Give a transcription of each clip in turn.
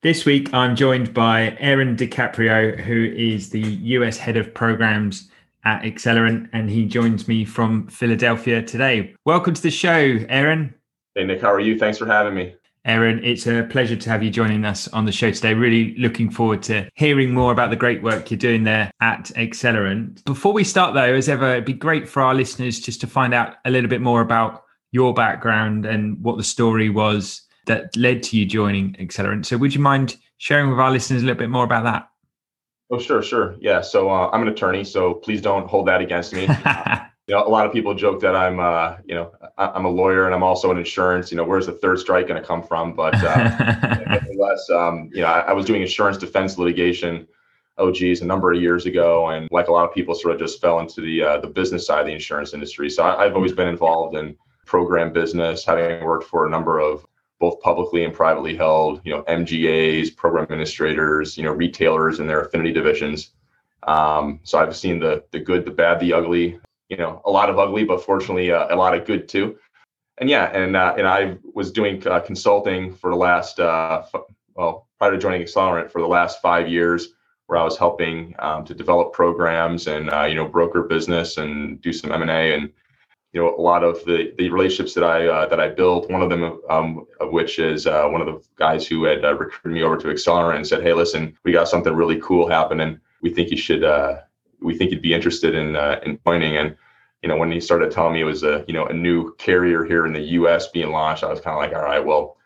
This week, I'm joined by Aaron DiCaprio, who is the US head of programs at Accelerant, and he joins me from Philadelphia today. Welcome to the show, Aaron. Hey, Nick, how are you? Thanks for having me. Aaron, it's a pleasure to have you joining us on the show today. Really looking forward to hearing more about the great work you're doing there at Accelerant. Before we start, though, as ever, it'd be great for our listeners just to find out a little bit more about your background and what the story was that led to you joining Accelerant. So, would you mind sharing with our listeners a little bit more about that? Oh, sure, sure. Yeah. So, uh, I'm an attorney, so please don't hold that against me. you know, a lot of people joke that I'm, uh, you know, I'm a lawyer and I'm also an insurance. You know, where's the third strike going to come from? But uh, nevertheless, um, you know, I, I, was doing insurance defense litigation. Oh, geez, a number of years ago, and like a lot of people, sort of just fell into the uh, the business side of the insurance industry. So I, I've always been involved in program business, having worked for a number of both publicly and privately held, you know, MGAs, program administrators, you know, retailers and their affinity divisions. Um, so I've seen the the good, the bad, the ugly. You know, a lot of ugly, but fortunately, uh, a lot of good too. And yeah, and uh, and I was doing uh, consulting for the last uh, f- well, prior to joining Accelerant for the last five years, where I was helping um, to develop programs and uh, you know broker business and do some M and A and you know a lot of the the relationships that I uh, that I built. One of them, um, of which is uh, one of the guys who had uh, recruited me over to Accelerant and said, "Hey, listen, we got something really cool happening. We think you should. Uh, we think you'd be interested in uh, in joining." And you know, when he started telling me it was a you know a new carrier here in the U.S. being launched, I was kind of like, "All right, well."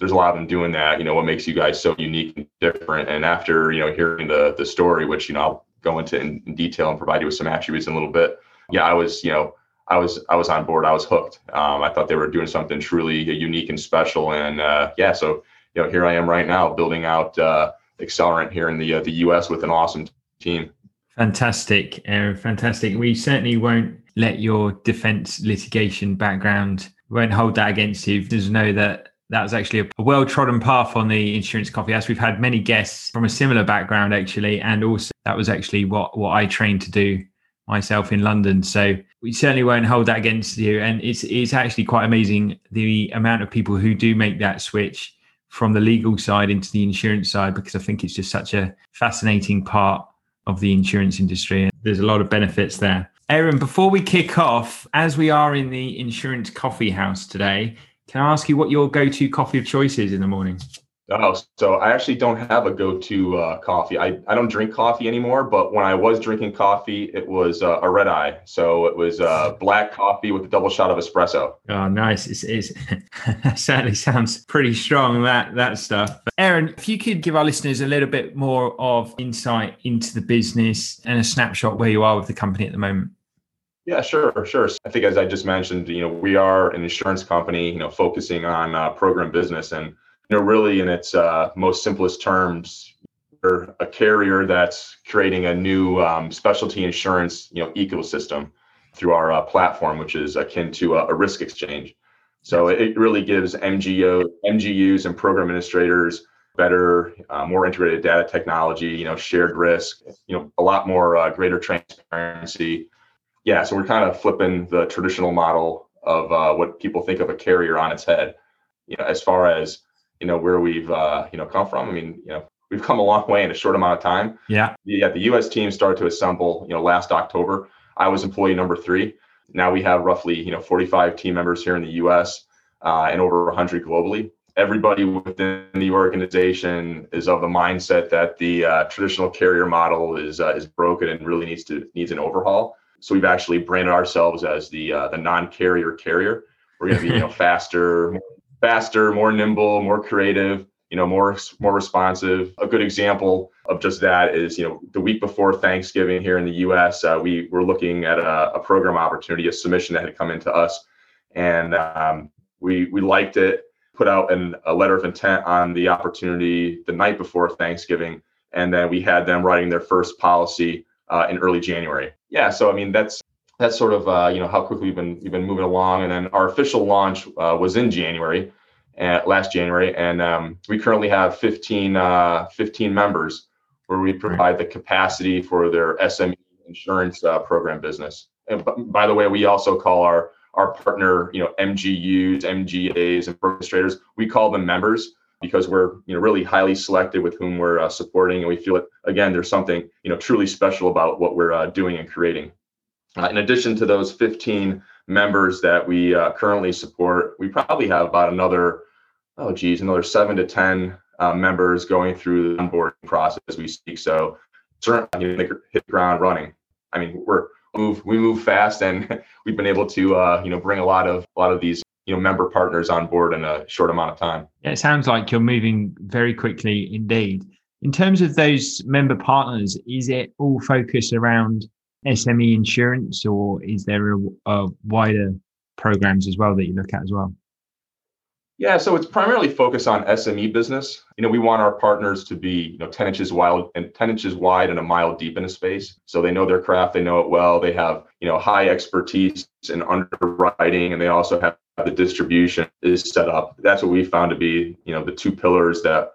There's a lot of them doing that. You know, what makes you guys so unique and different? And after you know hearing the the story, which you know I'll go into in, in detail and provide you with some attributes in a little bit. Yeah, I was you know I was I was on board. I was hooked. Um, I thought they were doing something truly unique and special. And uh, yeah, so you know, here I am right now building out uh, Accelerant here in the uh, the U.S. with an awesome team. Fantastic, Aaron. Fantastic. We certainly won't let your defense litigation background won't hold that against you. Just know that that was actually a well trodden path on the insurance coffee house. We've had many guests from a similar background actually, and also that was actually what what I trained to do myself in London. So we certainly won't hold that against you. And it's it's actually quite amazing the amount of people who do make that switch from the legal side into the insurance side because I think it's just such a fascinating part of the insurance industry. And there's a lot of benefits there. Aaron, before we kick off, as we are in the insurance coffee house today, can I ask you what your go-to coffee of choice is in the morning? Oh, so I actually don't have a go-to uh, coffee. I, I don't drink coffee anymore, but when I was drinking coffee, it was uh, a red eye. So it was uh, black coffee with a double shot of espresso. Oh, nice! It's, it's certainly sounds pretty strong that that stuff. But Aaron, if you could give our listeners a little bit more of insight into the business and a snapshot where you are with the company at the moment. Yeah, sure, sure. I think as I just mentioned, you know, we are an insurance company, you know, focusing on uh, program business and know, really in its uh, most simplest terms, we're a carrier that's creating a new um, specialty insurance, you know, ecosystem through our uh, platform, which is akin to a, a risk exchange. So it really gives MGO, MGUs and program administrators better, uh, more integrated data technology, you know, shared risk, you know, a lot more uh, greater transparency. Yeah, so we're kind of flipping the traditional model of uh, what people think of a carrier on its head. You know, as far as you know where we've uh, you know come from. I mean, you know, we've come a long way in a short amount of time. Yeah. Yeah. The U.S. team started to assemble. You know, last October, I was employee number three. Now we have roughly you know 45 team members here in the U.S. uh, and over 100 globally. Everybody within the organization is of the mindset that the uh, traditional carrier model is uh, is broken and really needs to needs an overhaul. So we've actually branded ourselves as the uh, the non-carrier carrier. We're going to be you know faster, faster, more nimble, more creative, you know, more more responsive. A good example of just that is you know the week before Thanksgiving here in the U.S. Uh, we were looking at a, a, program opportunity, a submission that had come into us, and um, we we liked it. Put out an, a letter of intent on the opportunity the night before Thanksgiving, and then we had them writing their first policy uh, in early January. Yeah, so I mean that's that's sort of uh, you know how quickly we've been we've been moving along, and then our official launch uh, was in January, uh, last January, and um, we currently have 15 uh, 15 members where we provide the capacity for their SME insurance uh, program business. And by the way, we also call our our partner, you know, MGUs, MGAs, and orchestrators. We call them members because we're you know really highly selected with whom we're uh, supporting, and we feel it again. There's something you know truly special about what we're uh, doing and creating. Uh, in addition to those 15 members that we uh, currently support, we probably have about another oh geez, another seven to 10 uh, members going through the onboarding process as we speak. So certainly you know, hit the ground running. I mean, we're move we move fast, and we've been able to uh, you know bring a lot of a lot of these you know member partners on board in a short amount of time. Yeah, it sounds like you're moving very quickly indeed. In terms of those member partners, is it all focused around SME insurance, or is there a, a wider programs as well that you look at as well? Yeah, so it's primarily focused on SME business. You know, we want our partners to be, you know, 10 inches wide and 10 inches wide and a mile deep in a space. So they know their craft, they know it well. They have, you know, high expertise in underwriting, and they also have the distribution is set up. That's what we found to be, you know, the two pillars that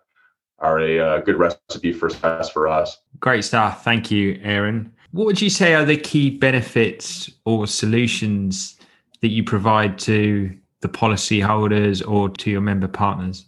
are a uh, good recipe for success for us. Great stuff. Thank you, Aaron. What would you say are the key benefits or solutions that you provide to the policyholders or to your member partners?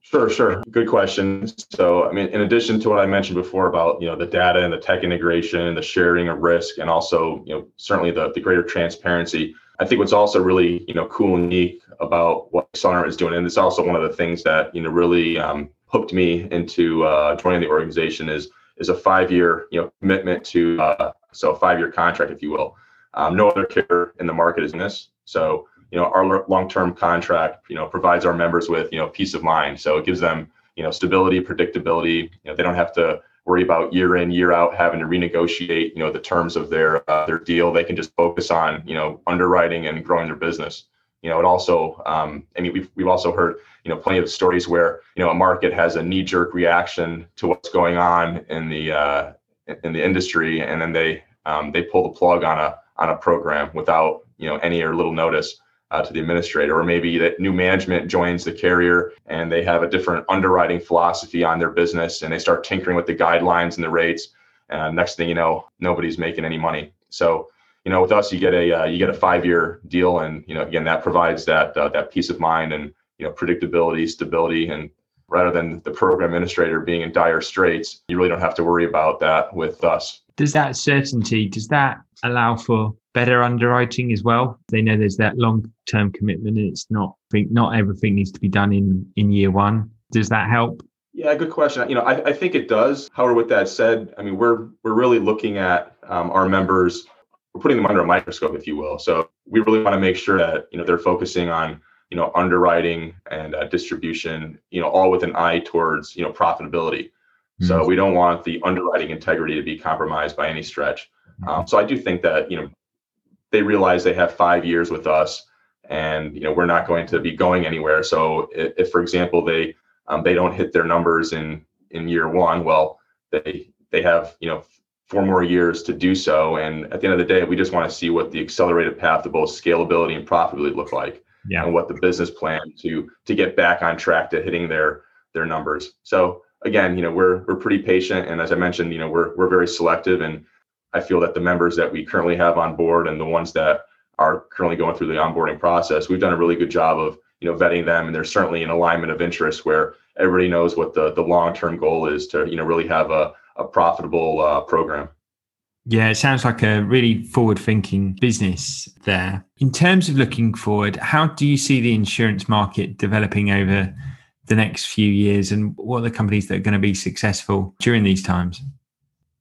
Sure, sure. Good question. So, I mean, in addition to what I mentioned before about, you know, the data and the tech integration, and the sharing of risk, and also, you know, certainly the, the greater transparency, I think what's also really, you know, cool and unique about what Sonar is doing, and it's also one of the things that, you know, really um, hooked me into uh, joining the organization is is a five-year, you know, commitment to, uh, so five-year contract, if you will. Um, no other carrier in the market is in this. So you know our long-term contract you know provides our members with you know peace of mind so it gives them you know stability predictability you know they don't have to worry about year in year out having to renegotiate you know the terms of their uh, their deal they can just focus on you know underwriting and growing their business you know it also um, i mean we've, we've also heard you know plenty of stories where you know a market has a knee-jerk reaction to what's going on in the uh, in the industry and then they um, they pull the plug on a on a program without you know any or little notice uh, to the administrator, or maybe that new management joins the carrier and they have a different underwriting philosophy on their business and they start tinkering with the guidelines and the rates. And next thing you know, nobody's making any money. So, you know, with us, you get a uh, you get a five year deal, and you know, again, that provides that uh, that peace of mind and you know predictability, stability, and rather than the program administrator being in dire straits, you really don't have to worry about that with us. Does that certainty does that allow for better underwriting as well. They know there's that long term commitment and it's not think not everything needs to be done in in year one. Does that help? Yeah, good question. You know, I, I think it does. However, with that said, I mean, we're we're really looking at um, our members. We're putting them under a microscope, if you will. So we really want to make sure that you know they're focusing on you know underwriting and uh, distribution. You know, all with an eye towards you know profitability. Mm-hmm. So we don't want the underwriting integrity to be compromised by any stretch. Mm-hmm. Um, so I do think that you know they realize they have five years with us and you know we're not going to be going anywhere so if, if for example they um, they don't hit their numbers in in year one well they they have you know four more years to do so. And at the end of the day we just want to see what the accelerated path to both scalability and profitability look like yeah. and what the business plan to to get back on track to hitting their their numbers. So again you know we're we're pretty patient. And as i mentioned you know we're we're very selective. And I feel that the members that we currently have on board and the ones that are currently going through the onboarding process, we've done a really good job of you know vetting them, and there's certainly an alignment of interest where everybody knows what the the long term goal is to you know really have a a profitable uh, program. Yeah, it sounds like a really forward thinking business there. In terms of looking forward, how do you see the insurance market developing over the next few years and what are the companies that are going to be successful during these times?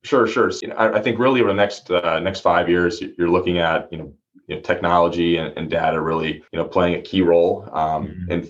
Sure, sure. You know, I, I, think really over the next uh, next five years, you're looking at you know, you know technology and, and, data really you know playing a key role um, mm-hmm. in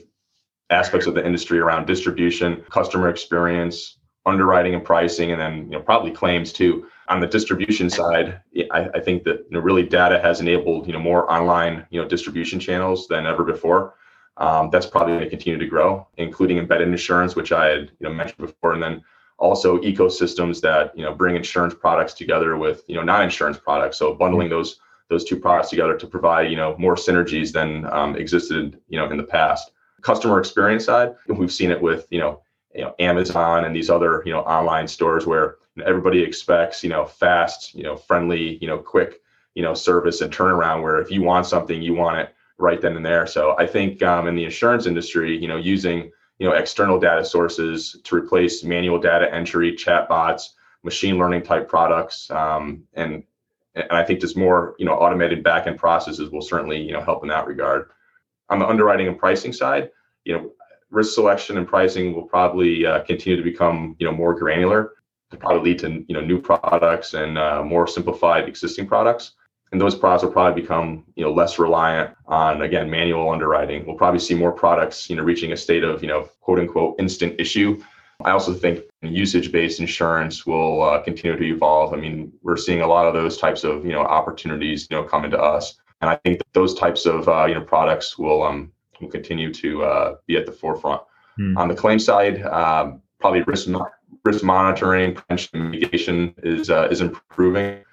aspects of the industry around distribution, customer experience, underwriting and pricing, and then you know probably claims too on the distribution side, I, I think that you know, really data has enabled you know more online you know distribution channels than ever before. Um, that's probably going to continue to grow, including embedded insurance, which I had you know mentioned before, and then also ecosystems that you know bring insurance products together with you know non-insurance products. So bundling those those two products together to provide you know more synergies than um, existed you know in the past. Customer experience side, we've seen it with you know you know Amazon and these other you know online stores where everybody expects you know fast you know friendly you know quick you know service and turnaround where if you want something you want it right then and there so i think um, in the insurance industry you know using you know external data sources to replace manual data entry chatbots machine learning type products um, and and i think just more you know automated backend processes will certainly you know help in that regard on the underwriting and pricing side you know risk selection and pricing will probably uh, continue to become you know more granular to probably lead to you know new products and uh, more simplified existing products. And those products will probably become you know less reliant on again manual underwriting. We'll probably see more products you know reaching a state of you know quote unquote instant issue. I also think usage based insurance will uh, continue to evolve. I mean we're seeing a lot of those types of you know opportunities you know coming to us. And i think those types of uh, you know products will um will continue to uh, be at the forefront hmm. on the claim side um, probably risk risk monitoring, prevention, mitigation is uh, is improving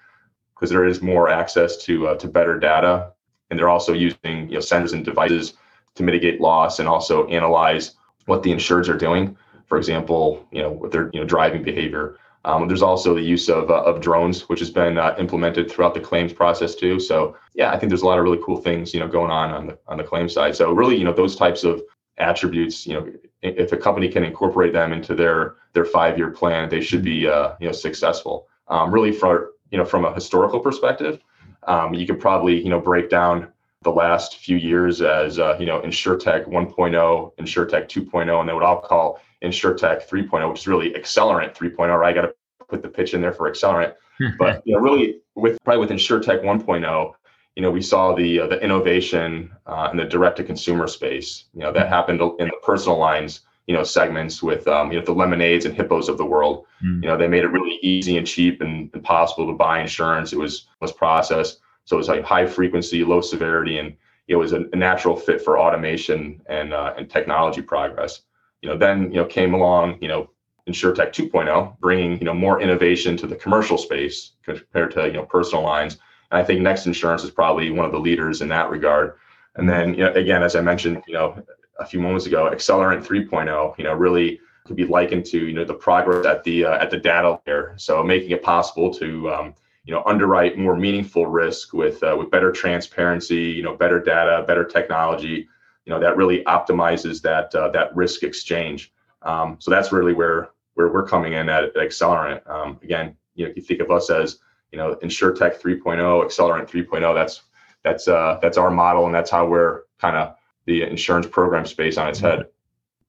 because there is more access to uh, to better data, and they're also using you know sensors and devices to mitigate loss and also analyze what the insureds are doing. For example, you know with their you know driving behavior. Um, there's also the use of, uh, of drones, which has been uh, implemented throughout the claims process too. So yeah, I think there's a lot of really cool things you know going on on the on the claim side. So really, you know, those types of attributes, you know, if a company can incorporate them into their their five year plan, they should be uh, you know successful. Um, really, for you know from a historical perspective, um, you could probably you know break down the last few years as uh, you know InsurTech 1.0, InsurTech 2.0, and they would all call InsurTech 3.0, which is really Accelerant 3.0. Right, I got to put the pitch in there for Accelerant, but you know really with probably with InsurTech 1.0 you know, we saw the uh, the innovation uh, in the direct to consumer space. You know, that happened in the personal lines, you know, segments with um, you know the Lemonades and Hippos of the world. Mm. You know, they made it really easy and cheap and, and possible to buy insurance. It was was processed, so it was like high frequency, low severity, and it was a, a natural fit for automation and uh, and technology progress. You know, then you know came along, you know, InsurTech 2.0, bringing you know more innovation to the commercial space compared to you know personal lines I think Next Insurance is probably one of the leaders in that regard. And then, you know, again, as I mentioned, you know, a few moments ago, Accelerant 3.0, you know, really could be likened to, you know, the progress at the uh, at the data layer. So making it possible to, um, you know, underwrite more meaningful risk with uh, with better transparency, you know, better data, better technology, you know, that really optimizes that uh, that risk exchange. Um, so that's really where where we're coming in at, at Accelerant. Um, again, you know, you think of us as you know, InsurTech 3.0, Accelerant 3.0. That's that's uh, that's our model, and that's how we're kind of the insurance program space on its head.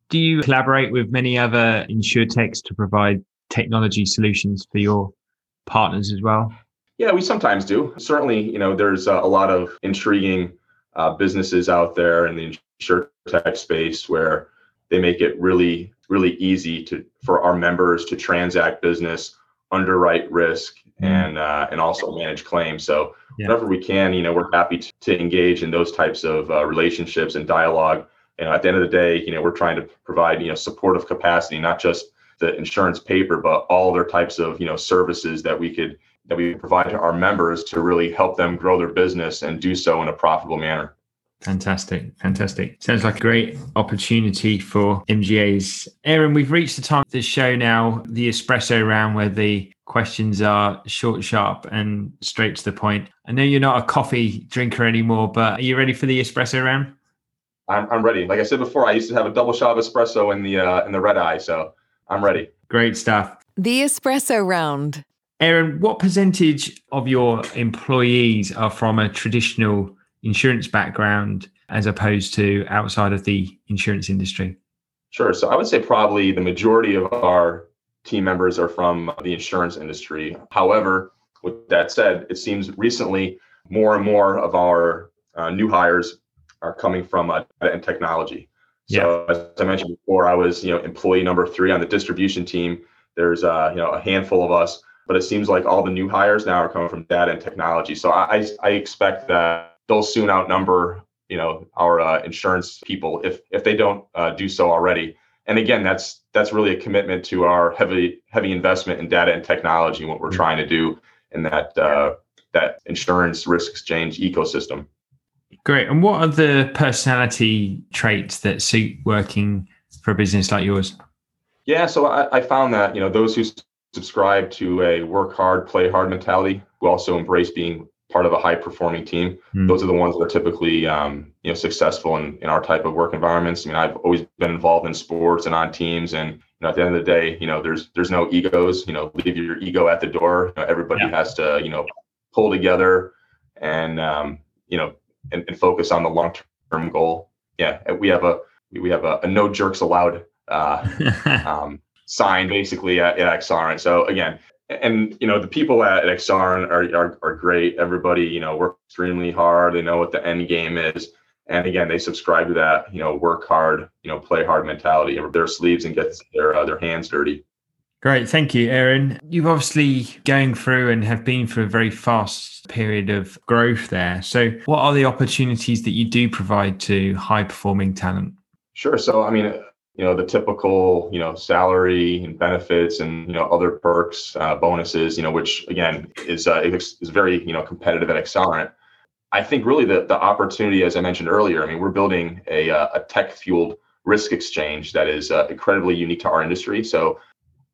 Do you collaborate with many other insurtechs to provide technology solutions for your partners as well? Yeah, we sometimes do. Certainly, you know, there's uh, a lot of intriguing uh, businesses out there in the insurtech space where they make it really, really easy to for our members to transact business, underwrite risk. And uh, and also manage claims. So yeah. whenever we can, you know, we're happy to, to engage in those types of uh, relationships and dialogue. And at the end of the day, you know, we're trying to provide you know supportive capacity, not just the insurance paper, but all other types of you know services that we could that we provide to our members to really help them grow their business and do so in a profitable manner. Fantastic. Fantastic. Sounds like a great opportunity for MGAs. Aaron, we've reached the time of the show now, the espresso round where the questions are short, sharp, and straight to the point. I know you're not a coffee drinker anymore, but are you ready for the espresso round? I'm, I'm ready. Like I said before, I used to have a double shot of espresso in the uh, in the red eye, so I'm ready. Great stuff. The espresso round. Aaron, what percentage of your employees are from a traditional insurance background as opposed to outside of the insurance industry? Sure. So I would say probably the majority of our team members are from the insurance industry. However, with that said, it seems recently more and more of our uh, new hires are coming from uh, and technology. So yeah. as I mentioned before, I was you know employee number three on the distribution team. There's uh, you know a handful of us, but it seems like all the new hires now are coming from data and technology. So I I expect that they'll soon outnumber you know our uh, insurance people if if they don't uh, do so already. And again, that's that's really a commitment to our heavy heavy investment in data and technology and what we're mm-hmm. trying to do in that uh, that insurance risk exchange ecosystem. Great. And what are the personality traits that suit working for a business like yours? Yeah, so I, I found that you know those who subscribe to a work hard, play hard mentality, who also embrace being part of a high performing team, mm. those are the ones that are typically um, you know successful in, in our type of work environments. I mean, I've always been involved in sports and on teams, and you know at the end of the day, you know there's there's no egos. You know, leave your ego at the door. You know, everybody yeah. has to you know pull together and um, you know and, and focus on the long term goal. Yeah, we have a we have a, a no jerks allowed uh, um, sign basically at, at Accelerant. So again, and you know the people at, at Accelerant are, are are great. Everybody you know work extremely hard. They know what the end game is, and again they subscribe to that you know work hard, you know play hard mentality, and their sleeves and get their uh, their hands dirty. Great, thank you, Aaron. You've obviously going through and have been through a very fast period of growth there. So, what are the opportunities that you do provide to high performing talent? Sure. So, I mean, you know, the typical, you know, salary and benefits and you know other perks, uh, bonuses, you know, which again is uh, is very you know competitive and Accelerant. I think really the the opportunity, as I mentioned earlier, I mean, we're building a uh, a tech fueled risk exchange that is uh, incredibly unique to our industry. So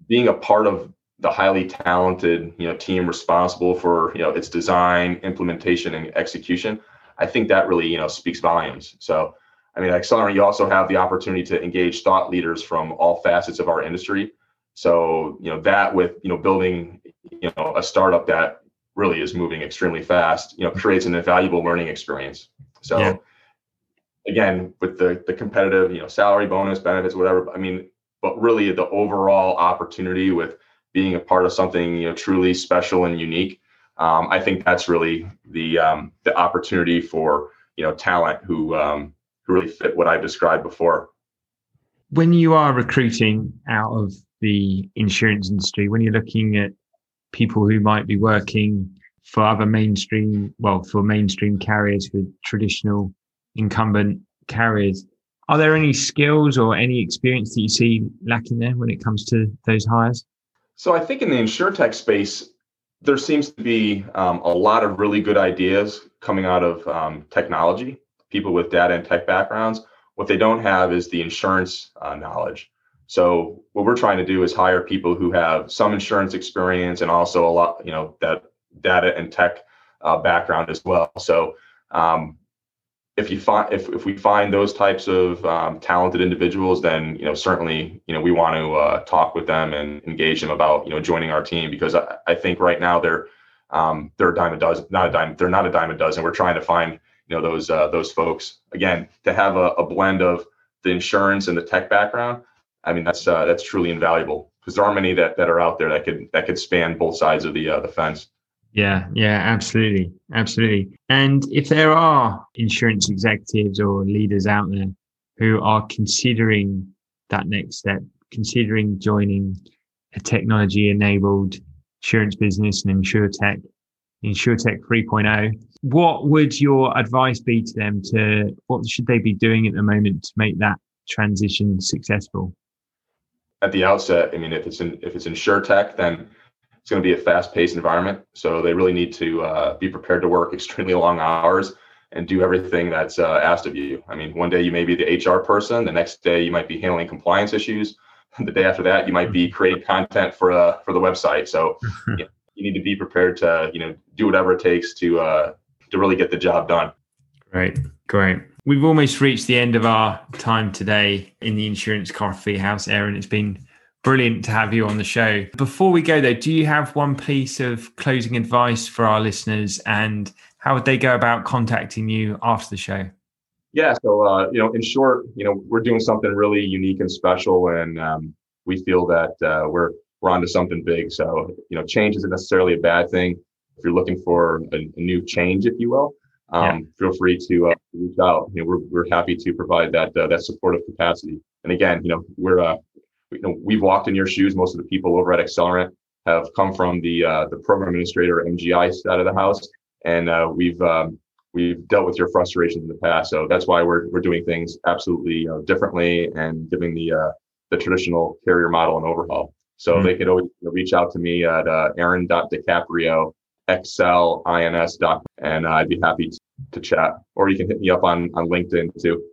being a part of the highly talented you know team responsible for you know its design implementation and execution i think that really you know speaks volumes so i mean at accelerant you also have the opportunity to engage thought leaders from all facets of our industry so you know that with you know building you know a startup that really is moving extremely fast you know creates an invaluable learning experience so yeah. again with the the competitive you know salary bonus benefits whatever i mean but really the overall opportunity with being a part of something you know truly special and unique. Um, I think that's really the um, the opportunity for you know talent who um, really fit what I've described before. When you are recruiting out of the insurance industry, when you're looking at people who might be working for other mainstream, well, for mainstream carriers, for traditional incumbent carriers, are there any skills or any experience that you see lacking there when it comes to those hires? So I think in the insurtech space, there seems to be um, a lot of really good ideas coming out of um, technology, people with data and tech backgrounds. What they don't have is the insurance uh, knowledge. So what we're trying to do is hire people who have some insurance experience and also a lot, you know, that data and tech uh, background as well. So um, if you find if, if we find those types of um, talented individuals then you know certainly you know we want to uh, talk with them and engage them about you know joining our team because i, I think right now they're um, they're a dime a dozen not a dime they're not a dime a dozen we're trying to find you know those uh, those folks again to have a, a, blend of the insurance and the tech background i mean that's uh, that's truly invaluable because there are many that, that are out there that could that could span both sides of the uh, the fence yeah, yeah, absolutely. Absolutely. And if there are insurance executives or leaders out there who are considering that next step, considering joining a technology enabled insurance business and insurtech, insurtech 3.0, what would your advice be to them to what should they be doing at the moment to make that transition successful? At the outset, I mean, if it's in, if it's insurtech, then it's going to be a fast-paced environment, so they really need to uh, be prepared to work extremely long hours and do everything that's uh, asked of you. I mean, one day you may be the HR person, the next day you might be handling compliance issues, the day after that you might be creating content for uh, for the website. So you, know, you need to be prepared to you know do whatever it takes to uh, to really get the job done. Great, great. We've almost reached the end of our time today in the Insurance Coffee House, Aaron. It's been brilliant to have you on the show. Before we go, though, do you have one piece of closing advice for our listeners and how would they go about contacting you after the show? Yeah, so uh, you know, in short, you know, we're doing something really unique and special, and um, we feel that uh, we're we're onto something big. So you know, change isn't necessarily a bad thing. If you're looking for a, a new change, if you will, um, yeah. feel free to uh, reach out. You know, we're we're happy to provide that uh, that supportive capacity. And again, you know, we're uh, you know, we've walked in your shoes. Most of the people over at Accelerant have come from the uh, the program administrator MGI side of the house, and uh, we've um, we've dealt with your frustrations in the past. So that's why we're we're doing things absolutely uh, differently and giving the uh, the traditional carrier model an overhaul. So mm-hmm. they could always reach out to me at uh, aaron.dicaprio and I'd be happy to, to chat. Or you can hit me up on on LinkedIn too.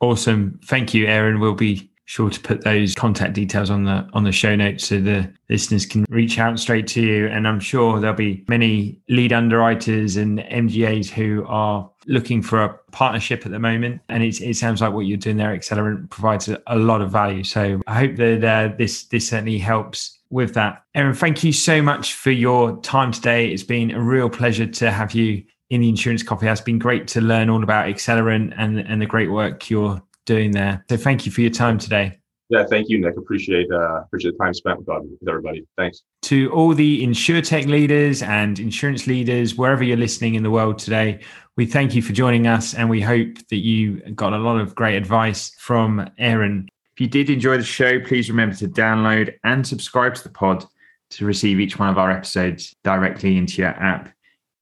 Awesome. Thank you, Aaron. We'll be sure to put those contact details on the on the show notes so the listeners can reach out straight to you. And i'm sure there'll be many lead underwriters and mgas who are looking for a partnership at the moment. And it, it sounds like what you're doing there accelerant provides a, a lot of value. So i hope that uh, this this certainly helps with that. Aaron thank you so much for your time today. It's been a real pleasure to have you in the insurance coffee house. It's been great to learn all about Accelerant and, and the great work you're doing there. So thank you for your time today. Yeah, thank you, Nick. Appreciate uh, appreciate the time spent with, with everybody. Thanks. To all the insurtech leaders and insurance leaders, wherever you're listening in the world today, we thank you for joining us, and we hope that you got a lot of great advice from Aaron. If you did enjoy the show, please remember to download and subscribe to the pod to receive each one of our episodes directly into your app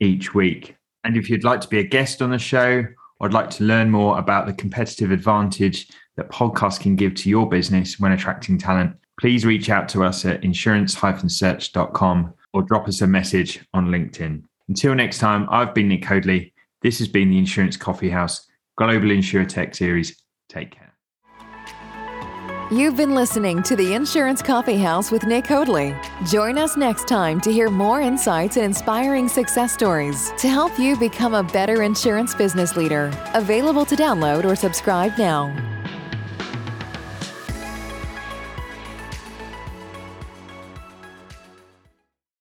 each week. And if you'd like to be a guest on the show would like to learn more about the competitive advantage that podcasts can give to your business when attracting talent, please reach out to us at insurance-search.com or drop us a message on LinkedIn. Until next time, I've been Nick Hoadley. This has been the Insurance Coffee House Global InsurTech Series. Take care. You've been listening to the Insurance Coffee House with Nick Hoadley. Join us next time to hear more insights and inspiring success stories to help you become a better insurance business leader. Available to download or subscribe now.